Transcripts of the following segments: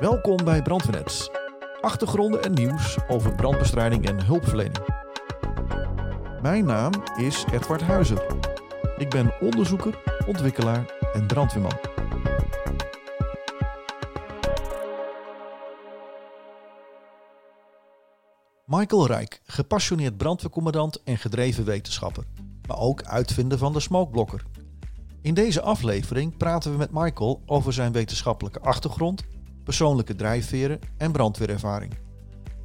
Welkom bij Brandweernet. Achtergronden en nieuws over brandbestrijding en hulpverlening. Mijn naam is Edward Huizer. Ik ben onderzoeker, ontwikkelaar en brandweerman. Michael Rijk, gepassioneerd brandweercommandant en gedreven wetenschapper, maar ook uitvinder van de smokeblokker. In deze aflevering praten we met Michael over zijn wetenschappelijke achtergrond, persoonlijke drijfveren en brandweerervaring.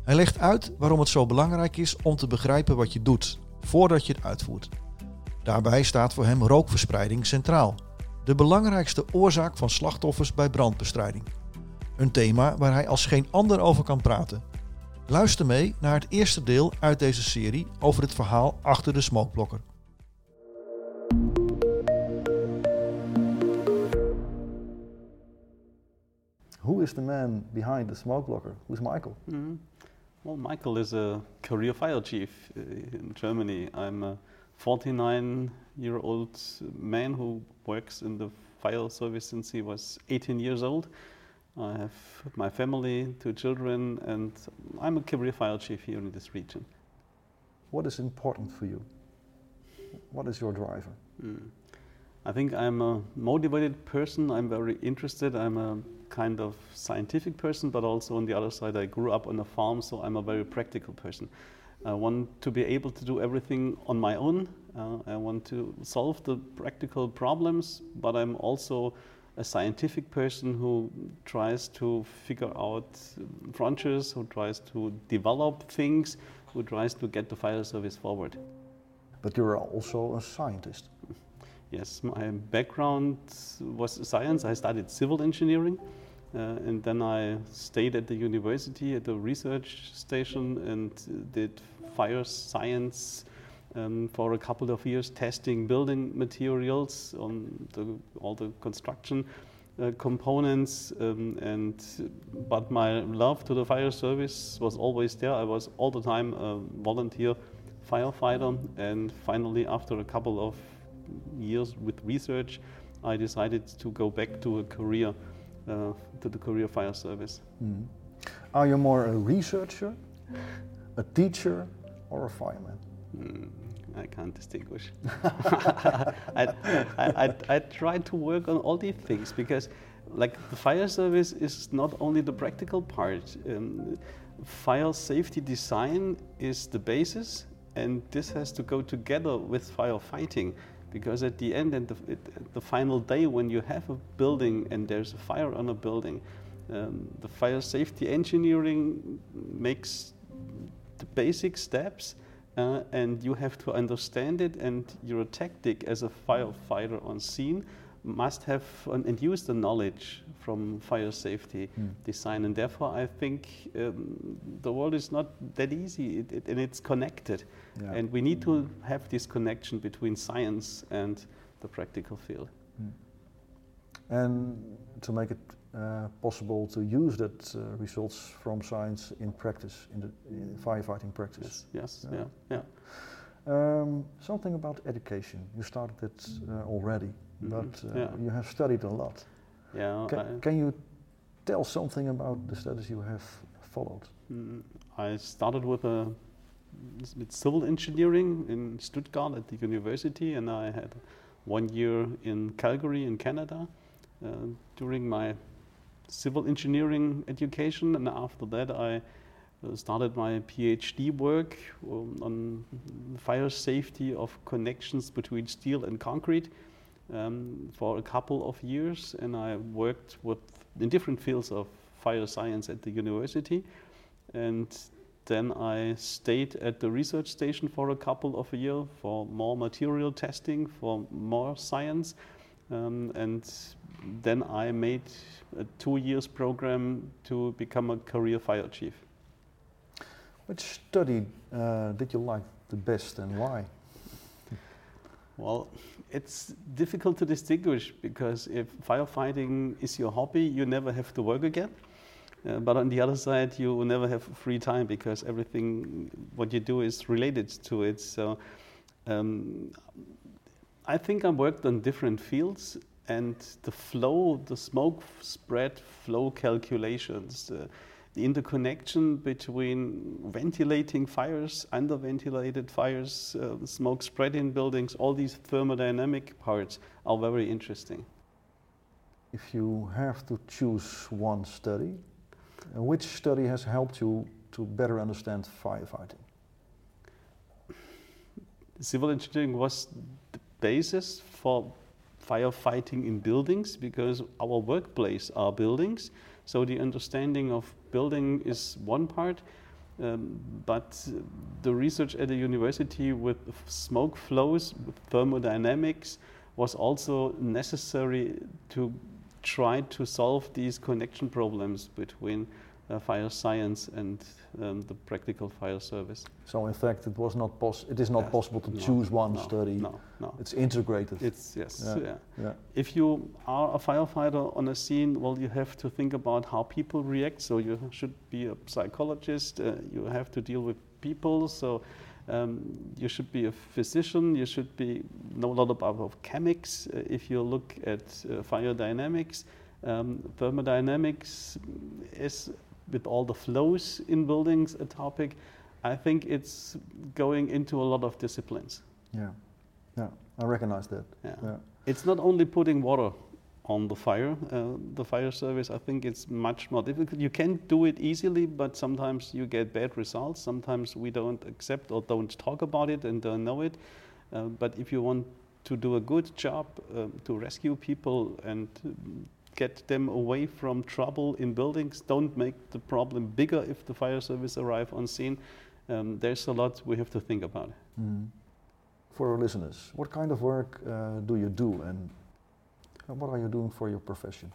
Hij legt uit waarom het zo belangrijk is om te begrijpen wat je doet voordat je het uitvoert. Daarbij staat voor hem rookverspreiding centraal, de belangrijkste oorzaak van slachtoffers bij brandbestrijding. Een thema waar hij als geen ander over kan praten. Luister mee naar het eerste deel uit deze serie over het verhaal achter de smokeblokker. Who is the man behind the smoke blocker? Who's Michael? Mhm. Well, Michael is a career fire chief uh, in Germany. I'm a 49 year old man who works in the fire service since he was 18 years old. I have my family, two children, and I'm a career fire chief here in this region. What is important for you? What is your driver? Mm. I think I'm a motivated person. I'm very interested. I'm a kind of scientific person, but also on the other side, I grew up on a farm, so I'm a very practical person. I want to be able to do everything on my own. Uh, I want to solve the practical problems, but I'm also a scientific person who tries to figure out frontiers, who tries to develop things, who tries to get the fire service forward. But you're also a scientist. Yes, my background was science. I studied civil engineering. Uh, and then I stayed at the university at the research station and did fire science um, for a couple of years, testing building materials on the, all the construction uh, components. Um, and but my love to the fire service was always there. I was all the time a volunteer firefighter, and finally, after a couple of years with research, I decided to go back to a career uh, to the career fire service. Mm. Are you more a researcher, a teacher, or a fireman? Mm, I can't distinguish. I, I, I, I try to work on all these things because, like, the fire service is not only the practical part. Um, fire safety design is the basis, and this has to go together with firefighting because at the end and the, it, the, final day when you have a building and there's a fire on a building um, the fire safety engineering makes the basic steps uh, and you have to understand it and your tactic as a firefighter on scene must have and use the knowledge from fire safety mm. design and therefore i think um, the world is not that easy it, it, and it's connected yeah. and we need to have this connection between science and the practical field mm. and to make it uh, possible to use that uh, results from science in practice in the in firefighting practice yes, yes yeah yeah, yeah. Um, something about education you started it uh, already Mm-hmm. but uh, yeah. you have studied a lot. Yeah. Can, I, can, you tell something about the studies you have followed? Mm, I started with a with civil engineering in Stuttgart at the university, and I had one year in Calgary in Canada uh, during my civil engineering education, and after that I uh, started my PhD work um, on fire safety of connections between steel and concrete um, for a couple of years, and I worked with in different fields of fire science at the university, and then I stayed at the research station for a couple of years for more material testing, for more science, um, and then I made a two years program to become a career fire chief. Which study uh, did you like the best and why? Well, it's difficult to distinguish because if firefighting is your hobby, you never have to work again. Uh, but on the other side, you will never have free time because everything what you do is related to it. So um, I think I worked on different fields. and the flow, the smoke spread flow calculations, uh, the interconnection between ventilating fires, underventilated fires, uh, smoke spread in buildings, all these thermodynamic parts are very interesting. If you have to choose one study, uh, which study has helped you to better understand firefighting? Civil engineering was the basis for firefighting in buildings because our workplace are buildings. So the understanding of building is one part, um, but the research at the university with smoke flows, with thermodynamics, was also necessary to try to solve these connection problems between uh, fire science and um, the practical fire service. So in fact, it was not pos- It is not Yes. possible to No, choose one no, study. No, no. It's integrated. It's yes, Yeah. yeah. yeah. If you are a firefighter on a scene, well, you have to think about how people react. So you should be a psychologist. Uh, you have to deal with people. So um, you should be a physician. You should be know a lot about of chemics. Uh, if you look at uh, fire dynamics, um, thermodynamics is with all the flows in buildings a topic. I think it's going into a lot of disciplines. Yeah. Yeah. I recognize that. Yeah. Yeah. It's not only putting water on the fire. Uh, the fire service, I think it's much more difficult. You can do it easily, but sometimes you get bad results. Sometimes we don't accept or don't talk about it and don't know it. Uh, but if you want to do a good job um, to rescue people and get them away from trouble in buildings, don't make the problem bigger if the fire service arrive on scene. Um, there's a lot we have to think about. Mhm. For our listeners, what kind of work uh, do you do and what are you doing for your profession?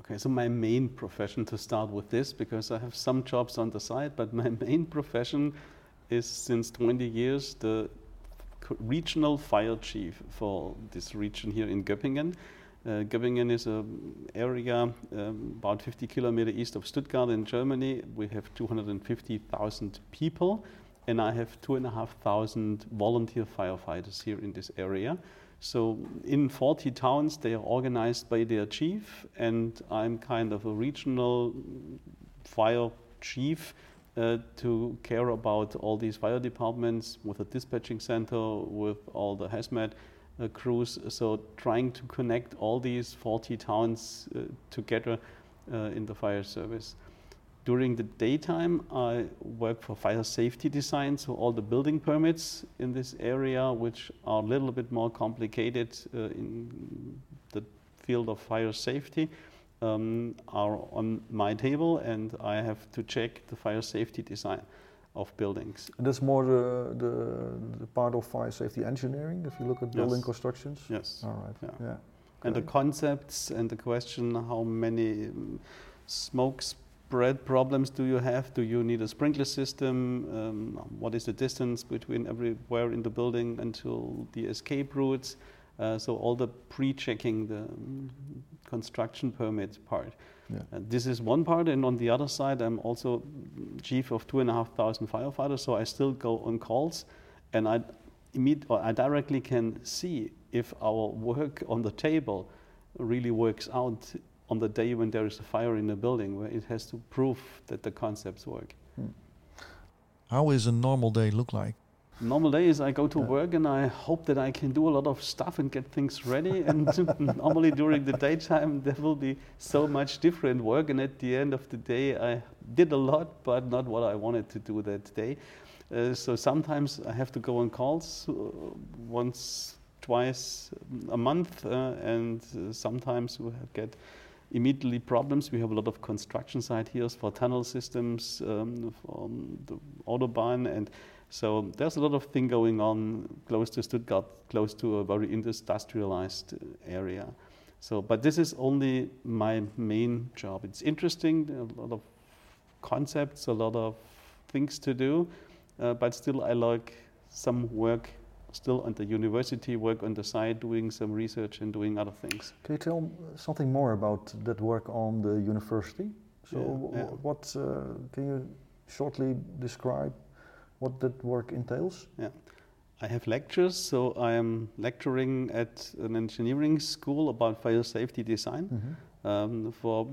Okay, so my main profession to start with this, because I have some jobs on the side, but my main profession is since 20 years the regional fire chief for this region here in Göppingen. Uh, Göppingen is an area um, about 50 kilometer east of Stuttgart in Germany. We have 250,000 people, and I have two and a half thousand volunteer firefighters here in this area. So in 40 towns, they are organized by their chief, and I'm kind of a regional fire chief uh, to care about all these fire departments with a dispatching center, with all the hazmat uh, crews. So trying to connect all these 40 towns uh, together uh, in the fire service. During the daytime, I work for fire safety design, so all the building permits in this area, which are a little bit more complicated uh, in the field of fire safety, um, are on my table, and I have to check the fire safety design of buildings. And that's more the, the, the part of fire safety engineering if you look at building Yes. constructions? Yes. All right. Yeah. Yeah. And the concepts and the question how many um, smoke spread problems do you have? Do you need a sprinkler system? Um, what is the distance between everywhere in the building until the escape routes? Uh, so all the pre-checking the um, construction permit part. Yeah. Uh, this is one part, and on the other side, I'm also chief of two and a half thousand firefighters. So I still go on calls, and I imme- or I directly can see if our work on the table really works out on the day when there is a fire in the building, where it has to prove that the concepts work. Hmm. How is a normal day look like? Normal day is I go to work and I hope that I can do a lot of stuff and get things ready. And normally during the daytime there will be so much different work, and at the end of the day I did a lot, but not what I wanted to do that day. Uh, so sometimes I have to go on calls uh, once, twice a month, uh, and uh, sometimes we have get immediately problems. We have a lot of construction site here for tunnel systems um, on the autobahn, and so there's a lot of thing going on close to Stuttgart, close to a very industrialized uh, area. So, but this is only my main job. It's interesting, a lot of concepts, a lot of things to do, uh, but still I like some work still at the university, work on the side, doing some research and doing other things. Can you tell something more about that work on the university? So, Yeah, yeah. what uh, can you shortly describe what that work entails? Yeah. I have lectures, so I am lecturing at an engineering school about fire safety design Mhm. um, for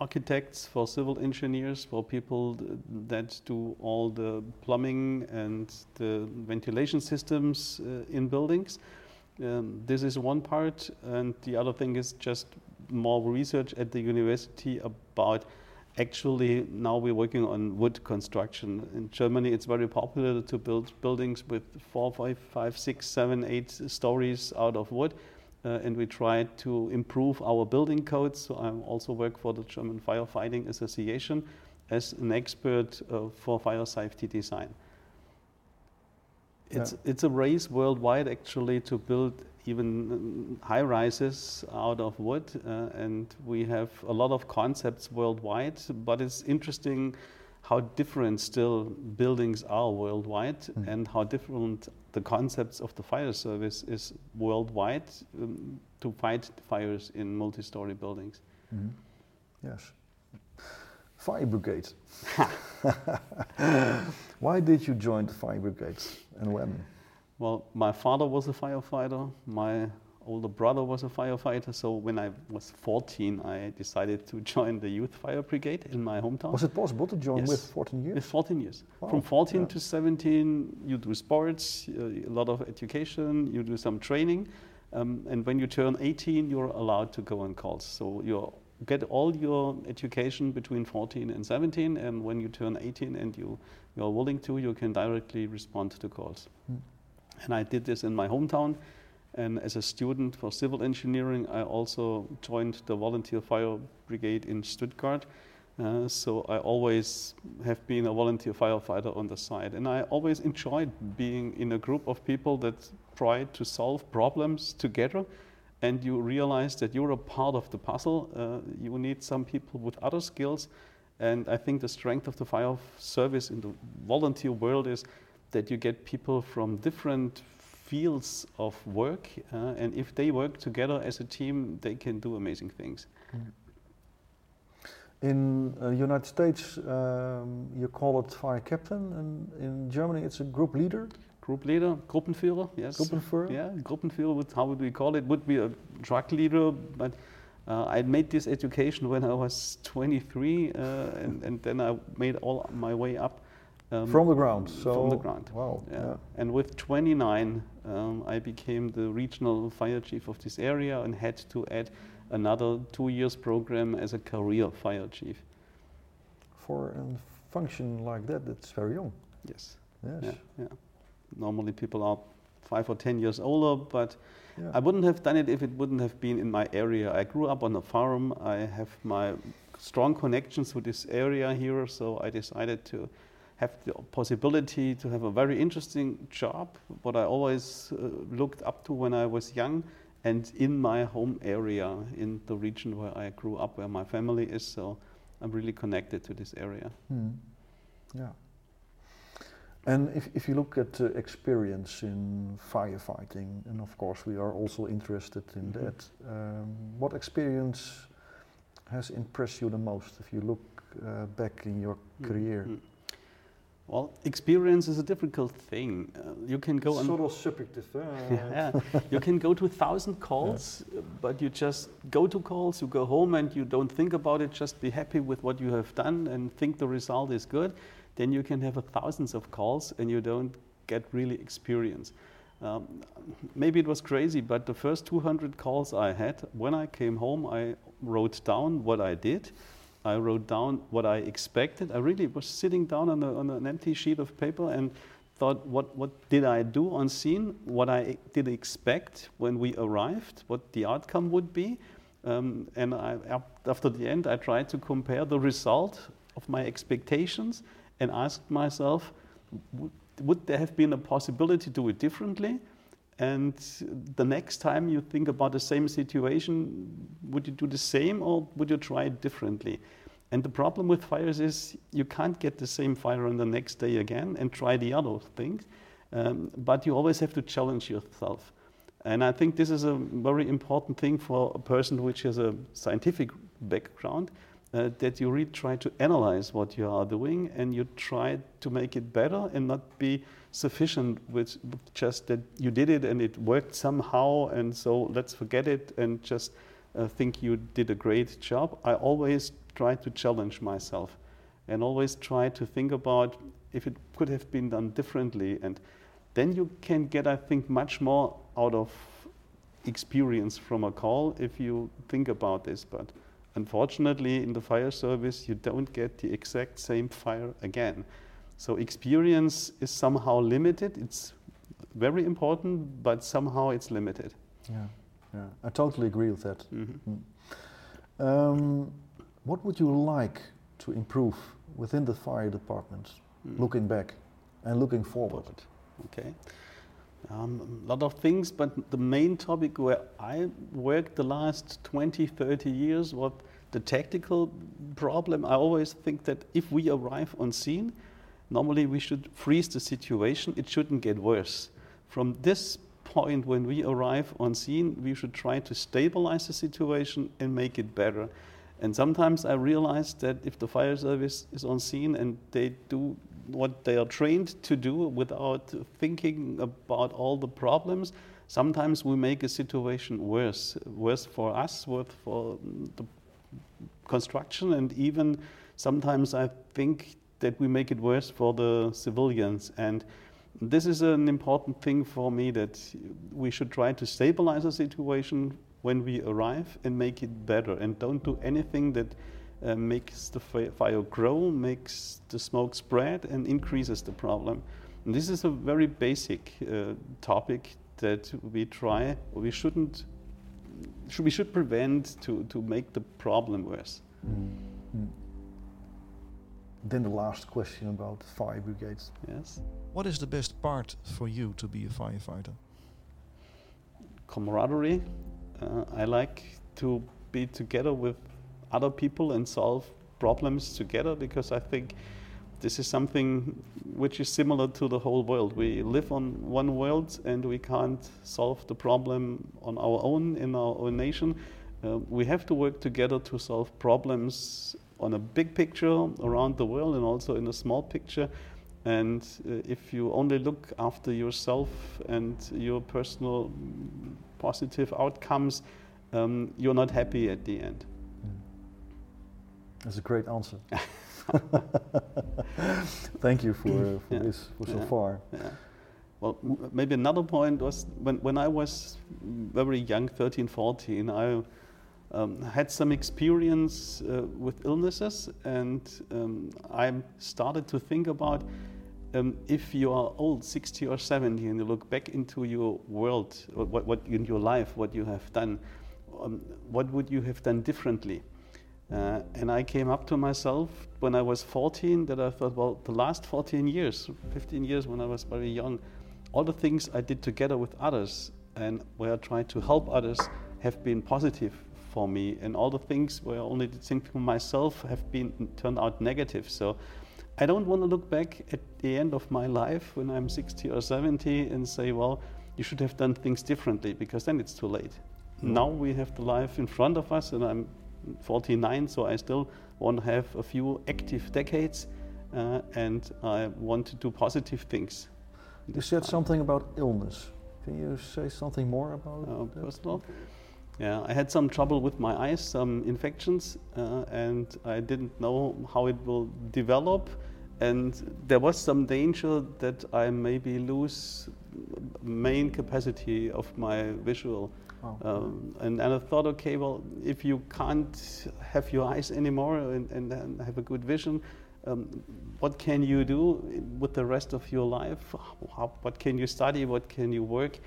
architects, for civil engineers, for people th- that do all the plumbing and the ventilation systems uh, in buildings. Um, this is one part, and the other thing is just more research at the university about actually now we're working on wood construction. In Germany, it's very popular to build buildings with four, five, five, six, seven, eight stories out of wood. Uh, and we try to improve our building codes. So I also work for the German Firefighting Association as an expert uh, for fire safety design. It's, Yeah. it's a race worldwide actually to build even um, high rises out of wood, uh, and we have a lot of concepts worldwide. But it's interesting how different still buildings are worldwide, Mm. and how different the concepts of the fire service is worldwide um, to fight fires in multi-story buildings. Mhm. Yes. Fire brigade. Why did you join the fire brigade and when? Well, my father was a firefighter. My older brother was a firefighter. So when I was 14, I decided to join the youth fire brigade in my hometown. Was it possible to join Yes. with 14 years? With 14 years. Wow, From 14 yeah. to 17, you do sports, uh, a lot of education, you do some training. Um, and when you turn 18, you're allowed to go on calls. So you get all your education between 14 and 17. And when you turn 18 and you, you're willing to, you can directly respond to calls. Hmm. And I did this in my hometown. And as a student for civil engineering, I also joined the volunteer fire brigade in Stuttgart. Uh, so I always have been a volunteer firefighter on the side, and I always enjoyed being in a group of people that try to solve problems together. And you realize that you're a part of the puzzle. Uh, you need some people with other skills, and I think the strength of the fire service in the volunteer world is that you get people from different fields of work, uh, and if they work together as a team, they can do amazing things. In the United States, um, you call it fire captain, and in Germany, it's a group leader, Group leader, Gruppenführer, yes. Gruppenführer. Yeah, Gruppenführer, would, how would we call it? Would be a truck leader, but uh, I made this education when I was 23, uh, and, and then I made all my way up. Um, from the ground. So from the ground. Wow. Yeah. And with 29, um, I became the regional fire chief of this area and had to add another two years program as a career fire chief. For a function like that, that's very young. Yes. Yes. Yeah, yeah. Normally people are five or ten years older, but Yeah. I wouldn't have done it if it wouldn't have been in my area. I grew up on a farm. I have my strong connections with this area here, so I decided to have the possibility to have a very interesting job, what I always uh, looked up to when I was young, and in my home area, in the region where I grew up, where my family is. So I'm really connected to this area. Hmm. Yeah. And if, if you look at uh, experience in firefighting, and of course we are also interested in Mhm. that, um, what experience has impressed you the most if you look uh, back in your Mm, career? mm. Well, experience is a difficult thing. Uh, you can go on. sort of subjective. Yeah, you can go to a thousand calls, uh, but you just go to calls. You go home and you don't think about it. Just be happy with what you have done and think the result is good. Then you can have a thousands of calls and you don't get really experience. Um, maybe it was crazy, but the first 200 calls I had, when I came home, I wrote down what I did. I wrote down what I expected. I really was sitting down on, on an empty sheet of paper and thought, what, what did I do on scene? What I did expect when we arrived? What the outcome would be? Um, and I, after the end, I tried to compare the result of my expectations and asked myself, would there have been a possibility to do it differently? And the next time you think about the same situation, would you do the same or would you try it differently? And the problem with fires is you can't get the same fire on the next day again and try the other things, um, but you always have to challenge yourself. And I think this is a very important thing for a person which has a scientific background. uh, that you really try to analyze what you are doing and you try to make it better and not be sufficient with just that you did it and it worked somehow and so let's forget it and just uh, think you did a great job. I always try to challenge myself and always try to think about if it could have been done differently. And then you can get i think much more out of experience from a call if you think about this. But unfortunately in the fire service you don't get the exact same fire again so experience is somehow limited it's very important but somehow it's limited Yeah, yeah. I totally agree with that. Mhm. Um, what would you like to improve within the fire department, Mm. looking back and looking forward? forward. Okay. Um, a lot of things, but the main topic where I worked the last 20, 30 years was the tactical problem. I always think that if we arrive on scene, normally we should freeze the situation. It shouldn't get worse. From this point, when we arrive on scene, we should try to stabilize the situation and make it better. And sometimes I realize that if the fire service is on scene and they do what they are trained to do without thinking about all the problems, sometimes we make a situation worse, worse for us, worse for the construction, and even sometimes I think that we make it worse for the civilians. And this is an important thing for me that we should try to stabilize the situation when we arrive and make it better, and don't do anything that uh, makes the fire grow, makes the smoke spread, and increases the problem. And this is a very basic uh, topic that we try, we shouldn't, should, we should prevent to, to make the problem worse. Mm. Then the last question about fire brigades. Yes, What is the best part for you to be a firefighter? camaraderie. Uh, I like to be together with other people and solve problems together because I think this is something which is similar to the whole world. We live on one world and we can't solve the problem on our own in our own nation. Uh, we have to work together to solve problems on a big picture around the world and also in a small picture. And uh, if you only look after yourself and your personal mm, positive outcomes, um, you're not happy at the end. That's a great answer. Thank you for, uh, for Yeah. this for so Yeah. far. Yeah. Well, m- maybe another point was when, when I was very young, 13, 14, I um, had some experience uh, with illnesses, and um, I started to think about um, if you are old, 60 or 70, and you look back into your world, what, what in your life, what you have done, um, what would you have done differently? Uh, and I came up to myself when I was 14 that I thought, well, the last 14 years, 15 years when I was very young, all the things I did together with others and where I tried to help others have been positive for me. And all the things where I only did things for myself have been turned out negative. So I don't want to look back at the end of my life when I'm 60 or 70 and say, well, you should have done things differently because then it's too late. Now we have the life in front of us, and I'm 49, so I still want to have a few active decades, uh, and I want to do positive things. You said something about illness. Can you say something more about Uh, personal. Yeah, I had some trouble with my eyes, some infections, uh, and I didn't know how it will develop. And there was some danger that I maybe lose main capacity of my visual. Oh. Um, and, and I thought, okay, well, if you can't have your eyes anymore and, and, and have a good vision, um, what can you do with the rest of your life? How, what can you study? What can you work?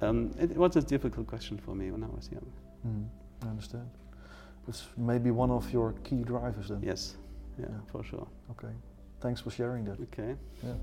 Um, it was a difficult question for me when I was young. Mm, I understand. It's maybe one of your key drivers then. Yes, yeah, Yeah. for sure. Okay. Thanks for sharing that. Okay. Yeah.